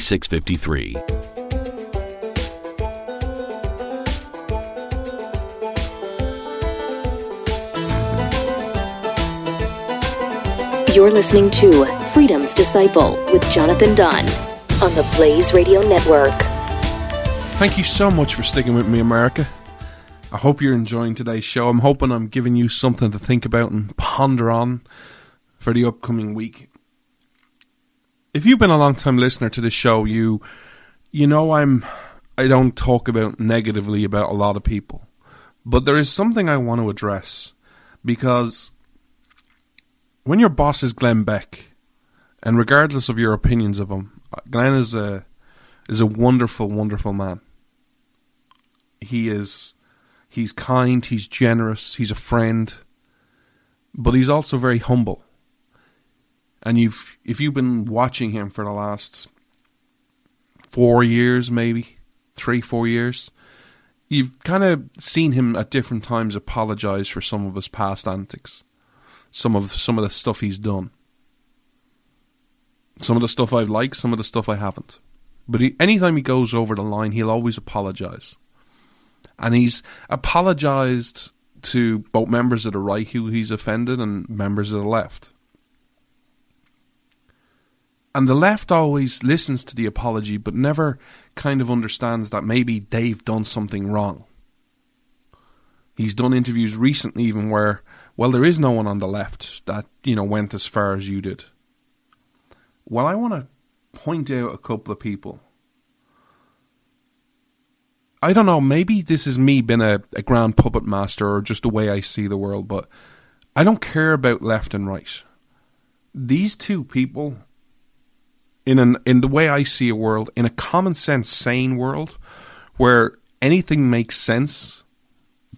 653. You're listening to Freedom's Disciple with Jonathan Dunne on the Blaze Radio Network. Thank you so much for sticking with me, America. I hope you're enjoying today's show. I'm hoping I'm giving you something to think about and ponder on for the upcoming week if you've been a long time listener to the show, you you know I'm I don't talk about negatively about a lot of people. But there is something I want to address because when your boss is Glenn Beck, and regardless of your opinions of him, Glenn is a is a wonderful, wonderful man. He is he's kind, he's generous, he's a friend, but he's also very humble and you've if you've been watching him for the last four years, maybe three, four years, you've kind of seen him at different times apologize for some of his past antics, some of some of the stuff he's done, some of the stuff I've liked, some of the stuff I haven't. But he, anytime he goes over the line, he'll always apologize, and he's apologized to both members of the right who he's offended and members of the left and the left always listens to the apology but never kind of understands that maybe they've done something wrong. He's done interviews recently even where well there is no one on the left that, you know, went as far as you did. Well, I want to point out a couple of people. I don't know, maybe this is me being a, a grand puppet master or just the way I see the world, but I don't care about left and right. These two people in an in the way I see a world, in a common sense, sane world, where anything makes sense,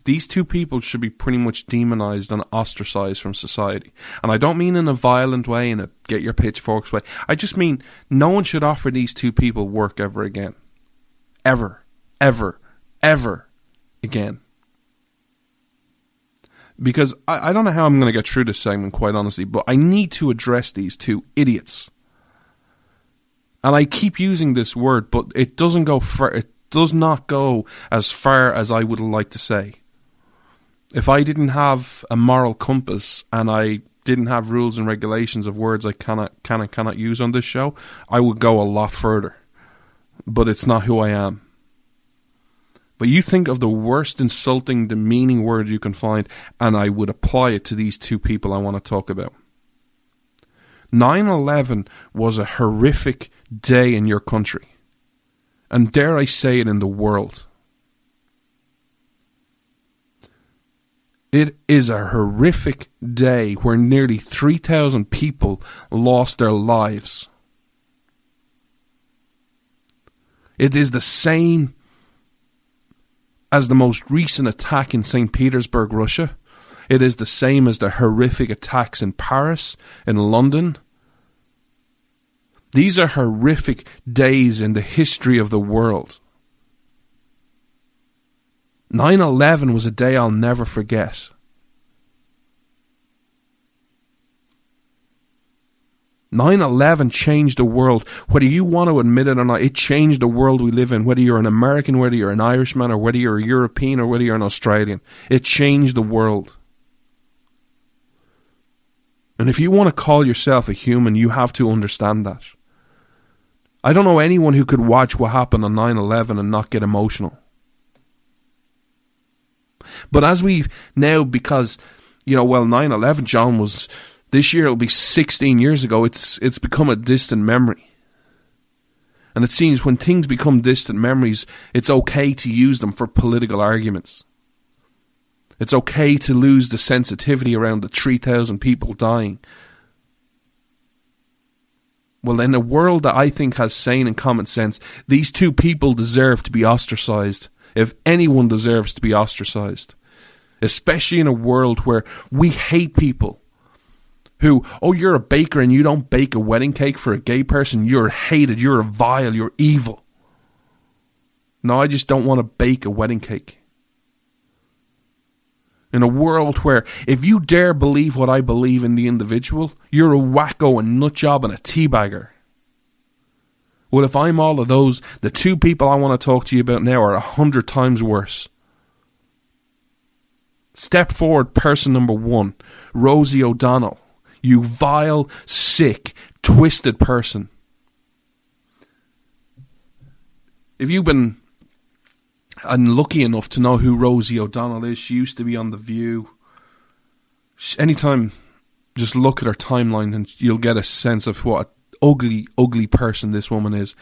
these two people should be pretty much demonized and ostracized from society. And I don't mean in a violent way, in a get your pitchforks way. I just mean no one should offer these two people work ever again. Ever. Ever. Ever again. Because I, I don't know how I'm going to get through this segment, quite honestly, but I need to address these two idiots and I keep using this word, but it doesn't go far. It does not go as far as I would like to say. If I didn't have a moral compass and I didn't have rules and regulations of words I cannot cannot cannot use on this show, I would go a lot further. But it's not who I am. But you think of the worst insulting, demeaning words you can find, and I would apply it to these two people I want to talk about. 9 11 was a horrific day in your country. And dare I say it, in the world. It is a horrific day where nearly 3,000 people lost their lives. It is the same as the most recent attack in St. Petersburg, Russia. It is the same as the horrific attacks in Paris, in London, these are horrific days in the history of the world. 9 11 was a day I'll never forget. Nine eleven changed the world. Whether you want to admit it or not, it changed the world we live in. Whether you're an American, whether you're an Irishman, or whether you're a European, or whether you're an Australian, it changed the world. And if you want to call yourself a human, you have to understand that. I don't know anyone who could watch what happened on 9 11 and not get emotional. But as we now, because, you know, well, 9 11, John, was this year, it'll be 16 years ago, it's, it's become a distant memory. And it seems when things become distant memories, it's okay to use them for political arguments. It's okay to lose the sensitivity around the 3,000 people dying. Well, in a world that I think has sane and common sense, these two people deserve to be ostracized, if anyone deserves to be ostracized. Especially in a world where we hate people who, oh, you're a baker and you don't bake a wedding cake for a gay person, you're hated, you're vile, you're evil. No, I just don't want to bake a wedding cake. In a world where if you dare believe what I believe in the individual, you're a wacko and nutjob and a teabagger. Well, if I'm all of those, the two people I want to talk to you about now are a hundred times worse. Step forward, person number one, Rosie O'Donnell. You vile, sick, twisted person. If you've been unlucky enough to know who Rosie O'Donnell is, she used to be on The View. anytime, just look at her timeline and you'll get a sense of what an ugly, ugly person this woman is.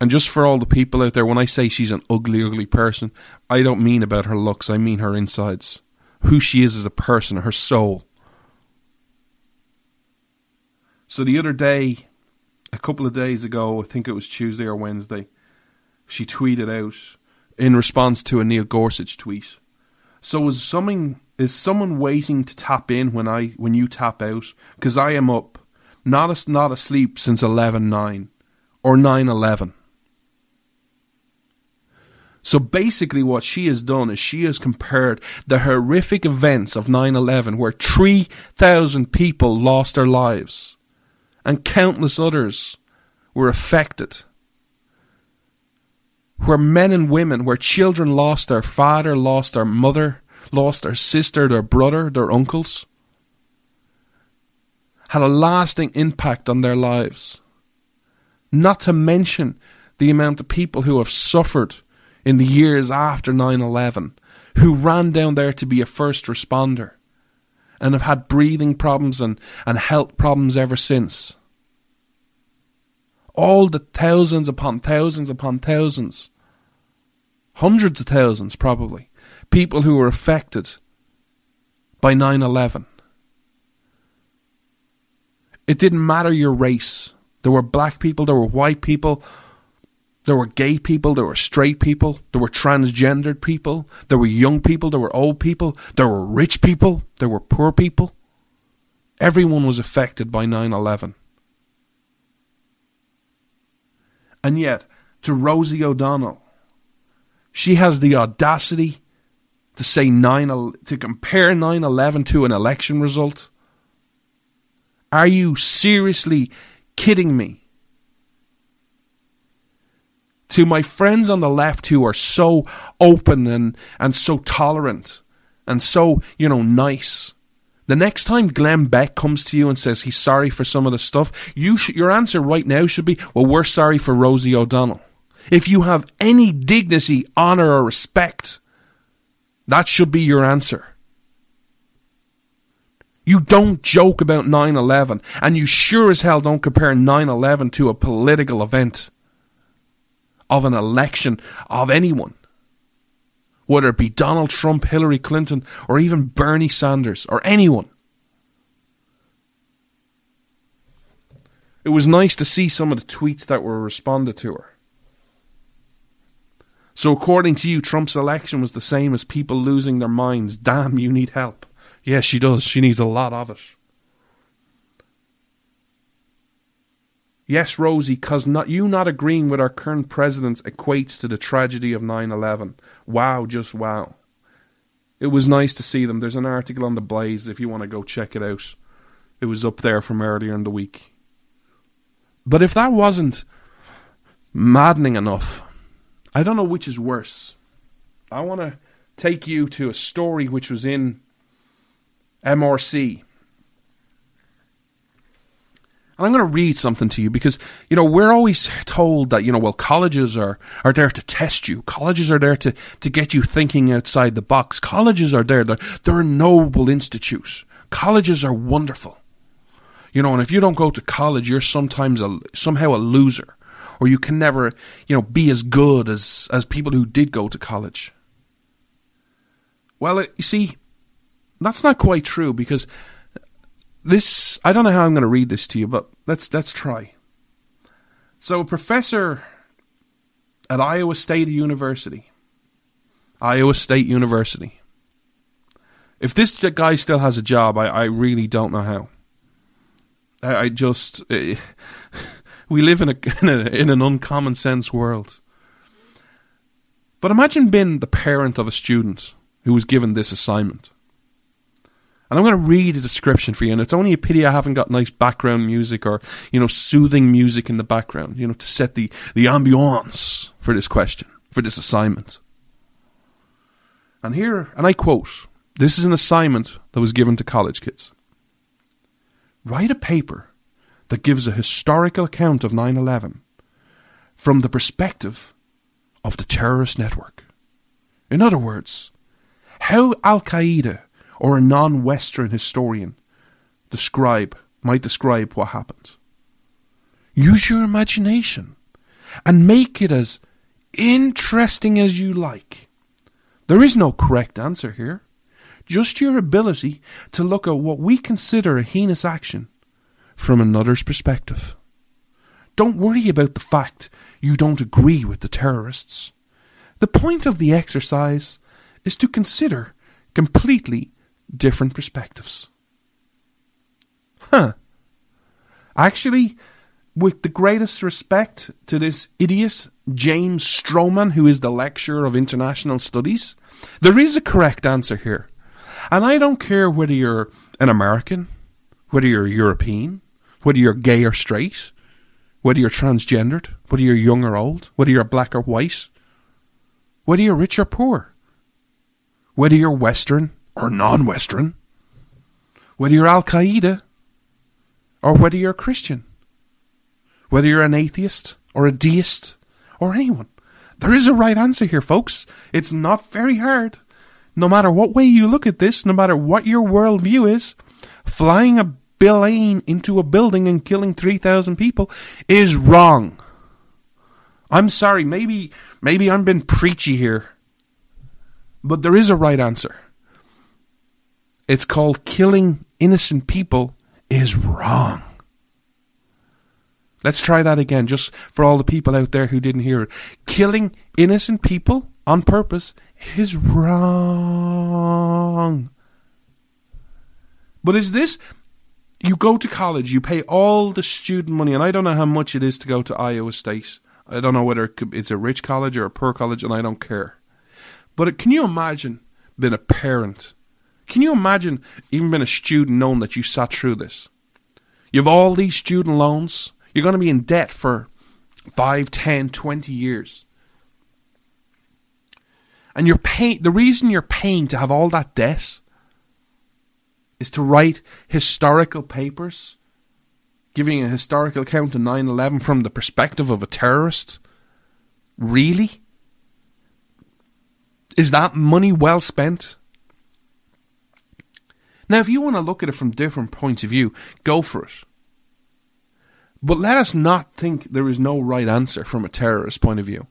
And just for all the people out there, when I say she's an ugly, ugly person, I don't mean about her looks, I mean her insides. Who she is as a person, her soul. So the other day, a couple of days ago, I think it was Tuesday or Wednesday, she tweeted out in response to a Neil Gorsuch tweet. So is someone is someone waiting to tap in when I when you tap out? Because I am up, not not asleep since eleven nine, or nine eleven. So basically, what she has done is she has compared the horrific events of 9 11, where 3,000 people lost their lives, and countless others were affected. Where men and women, where children lost their father, lost their mother, lost their sister, their brother, their uncles, had a lasting impact on their lives. Not to mention the amount of people who have suffered in the years after 9 11, who ran down there to be a first responder and have had breathing problems and, and health problems ever since all the thousands upon thousands upon thousands, hundreds of thousands probably, people who were affected by 9 11. It didn't matter your race. There were black people, there were white people, there were gay people, there were straight people, there were transgendered people, there were young people, there were old people, there were rich people, there were poor people. Everyone was affected by 9 11. And yet, to Rosie O'Donnell, she has the audacity to say 9 to compare 9/11 to an election result. Are you seriously kidding me? To my friends on the left who are so open and, and so tolerant and so, you know, nice. The next time Glenn Beck comes to you and says he's sorry for some of the stuff, you sh- your answer right now should be, well, we're sorry for Rosie O'Donnell. If you have any dignity, honour, or respect, that should be your answer. You don't joke about 9 11, and you sure as hell don't compare 9 11 to a political event of an election of anyone whether it be Donald Trump, Hillary Clinton, or even Bernie Sanders, or anyone. It was nice to see some of the tweets that were responded to her. So, according to you, Trump's election was the same as people losing their minds. Damn, you need help. Yes, she does. She needs a lot of it. Yes, Rosie, cause not you not agreeing with our current presidents equates to the tragedy of 9/11. Wow, just wow. It was nice to see them. There's an article on the Blaze if you want to go check it out. It was up there from earlier in the week. But if that wasn't maddening enough, I don't know which is worse. I want to take you to a story which was in MRC And I'm going to read something to you because, you know, we're always told that, you know, well, colleges are, are there to test you. Colleges are there to, to get you thinking outside the box. Colleges are there. They're, they're noble institute. Colleges are wonderful. You know, and if you don't go to college, you're sometimes a, somehow a loser. Or you can never, you know, be as good as, as people who did go to college. Well, uh, you see, that's not quite true because this I don't know how I'm going to read this to you, but let's let's try. So, a professor at Iowa State University, Iowa State University. If this guy still has a job, I, I really don't know how. I, I just uh, we live in a, in a in an uncommon sense world. But imagine being the parent of a student who was given this assignment. And I'm going to read a description for you, and it's only a pity I haven't got nice background music or, you know, soothing music in the background, you know, to set the, the ambiance for this question, for this assignment. And here, and I quote, this is an assignment that was given to college kids. Write a paper that gives a historical account of 9 11 from the perspective of the terrorist network. In other words, how Al Qaeda or a non Western historian describe might describe what happened. Use your imagination and make it as interesting as you like. There is no correct answer here. Just your ability to look at what we consider a heinous action from another's perspective. Don't worry about the fact you don't agree with the terrorists. The point of the exercise is to consider completely different perspectives. Huh. Actually, with the greatest respect to this idiot, James Strohman, who is the lecturer of international studies, there is a correct answer here. And I don't care whether you're an American, whether you're European, whether you're gay or straight, whether you're transgendered, whether you're young or old, whether you're black or white, whether you're rich or poor, whether you're Western or non Western, whether you're Al Qaeda or whether you're a Christian, whether you're an atheist or a deist or anyone. There is a right answer here, folks. It's not very hard. No matter what way you look at this, no matter what your worldview is, flying a plane into a building and killing 3,000 people is wrong. I'm sorry, maybe maybe I'm been preachy here. But there is a right answer. It's called killing innocent people is wrong. Let's try that again, just for all the people out there who didn't hear it. Killing innocent people on purpose is wrong. But is this you go to college, you pay all the student money, and I don't know how much it is to go to Iowa State. I don't know whether it's a rich college or a poor college, and I don't care. But can you imagine being a parent can you imagine even being a student knowing that you sat through this? You have all these student loans. You're going to be in debt for 5, 10, 20 years. And you're paying, the reason you're paying to have all that debt is to write historical papers, giving a historical account of 9 11 from the perspective of a terrorist. Really? Is that money well spent? Now, if you want to look at it from different points of view, go for it. But let us not think there is no right answer from a terrorist point of view.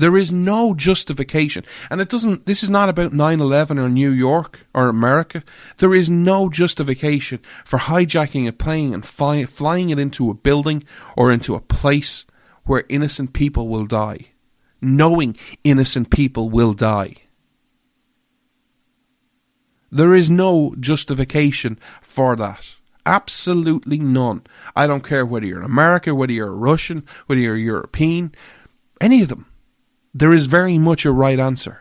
There is no justification. And it doesn't, this is not about 9 11 or New York or America. There is no justification for hijacking a plane and fly, flying it into a building or into a place where innocent people will die, knowing innocent people will die. There is no justification for that. Absolutely none. I don't care whether you're American, whether you're a Russian, whether you're European, any of them. There is very much a right answer.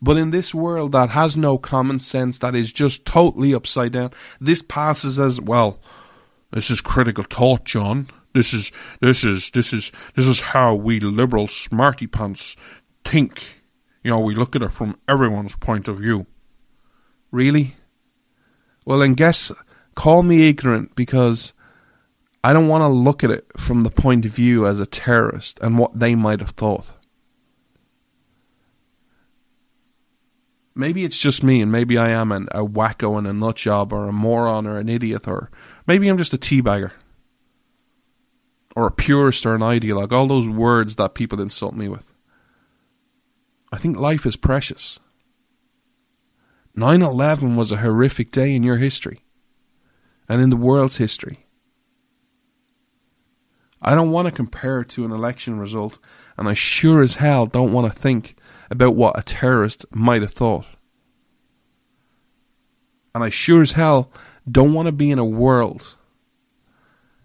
But in this world that has no common sense, that is just totally upside down, this passes as well. This is critical thought, John. This is this is this is this is how we liberal smarty pants think. You know, we look at it from everyone's point of view. Really? Well, then guess, call me ignorant because I don't want to look at it from the point of view as a terrorist and what they might have thought. Maybe it's just me, and maybe I am an, a wacko and a nutjob, or a moron, or an idiot, or maybe I'm just a teabagger, or a purist, or an ideologue. All those words that people insult me with. I think life is precious. 9 11 was a horrific day in your history and in the world's history. I don't want to compare it to an election result, and I sure as hell don't want to think about what a terrorist might have thought. And I sure as hell don't want to be in a world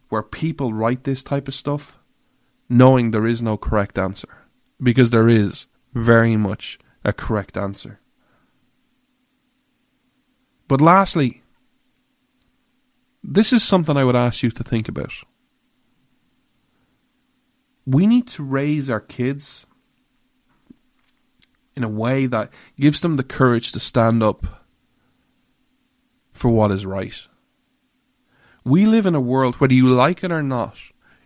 where people write this type of stuff knowing there is no correct answer. Because there is very much a correct answer. But lastly, this is something I would ask you to think about. We need to raise our kids in a way that gives them the courage to stand up for what is right. We live in a world, whether you like it or not,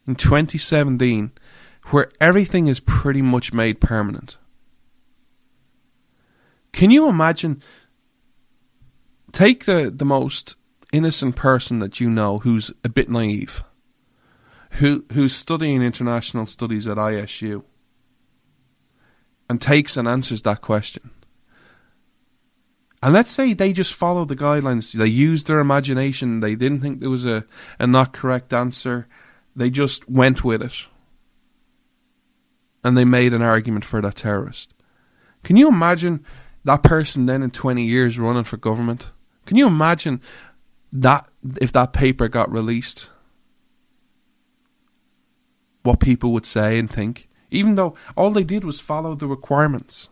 in 2017, where everything is pretty much made permanent. Can you imagine take the, the most innocent person that you know who's a bit naive, who who's studying international studies at ISU, and takes and answers that question. And let's say they just follow the guidelines. They used their imagination. They didn't think there was a, a not correct answer. They just went with it. And they made an argument for that terrorist. Can you imagine that person then in 20 years running for government? Can you imagine that if that paper got released? What people would say and think, even though all they did was follow the requirements.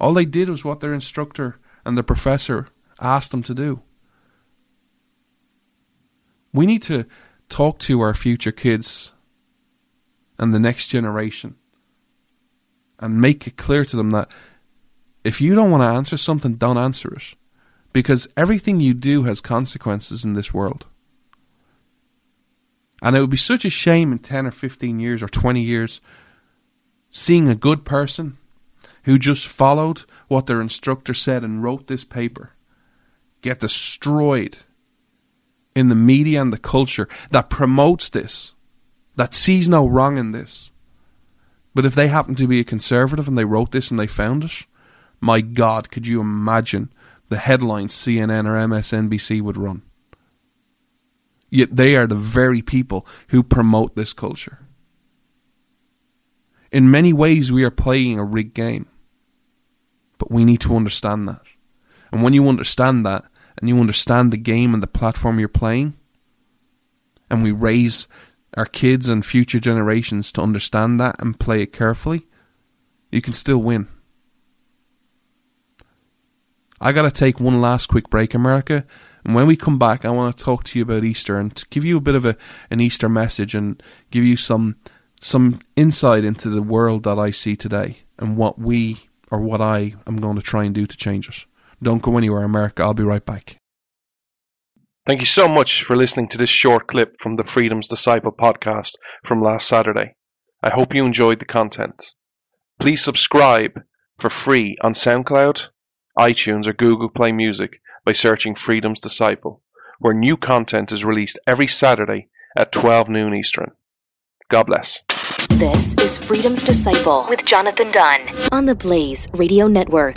All they did was what their instructor and the professor asked them to do. We need to talk to our future kids and the next generation and make it clear to them that if you don't want to answer something, don't answer it because everything you do has consequences in this world. And it would be such a shame in 10 or 15 years or 20 years seeing a good person who just followed what their instructor said and wrote this paper get destroyed in the media and the culture that promotes this, that sees no wrong in this. But if they happen to be a conservative and they wrote this and they found it, my God, could you imagine the headlines CNN or MSNBC would run. Yet they are the very people who promote this culture. In many ways, we are playing a rigged game. But we need to understand that. And when you understand that, and you understand the game and the platform you're playing, and we raise our kids and future generations to understand that and play it carefully, you can still win. I got to take one last quick break, America. And when we come back, I want to talk to you about Easter and give you a bit of a, an Easter message and give you some some insight into the world that I see today and what we or what I am going to try and do to change it. Don't go anywhere, America. I'll be right back. Thank you so much for listening to this short clip from the Freedom's Disciple podcast from last Saturday. I hope you enjoyed the content. Please subscribe for free on SoundCloud, iTunes, or Google Play Music by searching Freedom's Disciple, where new content is released every Saturday at 12 noon Eastern. God bless. This is Freedom's Disciple with Jonathan Dunne on the Blaze Radio Network.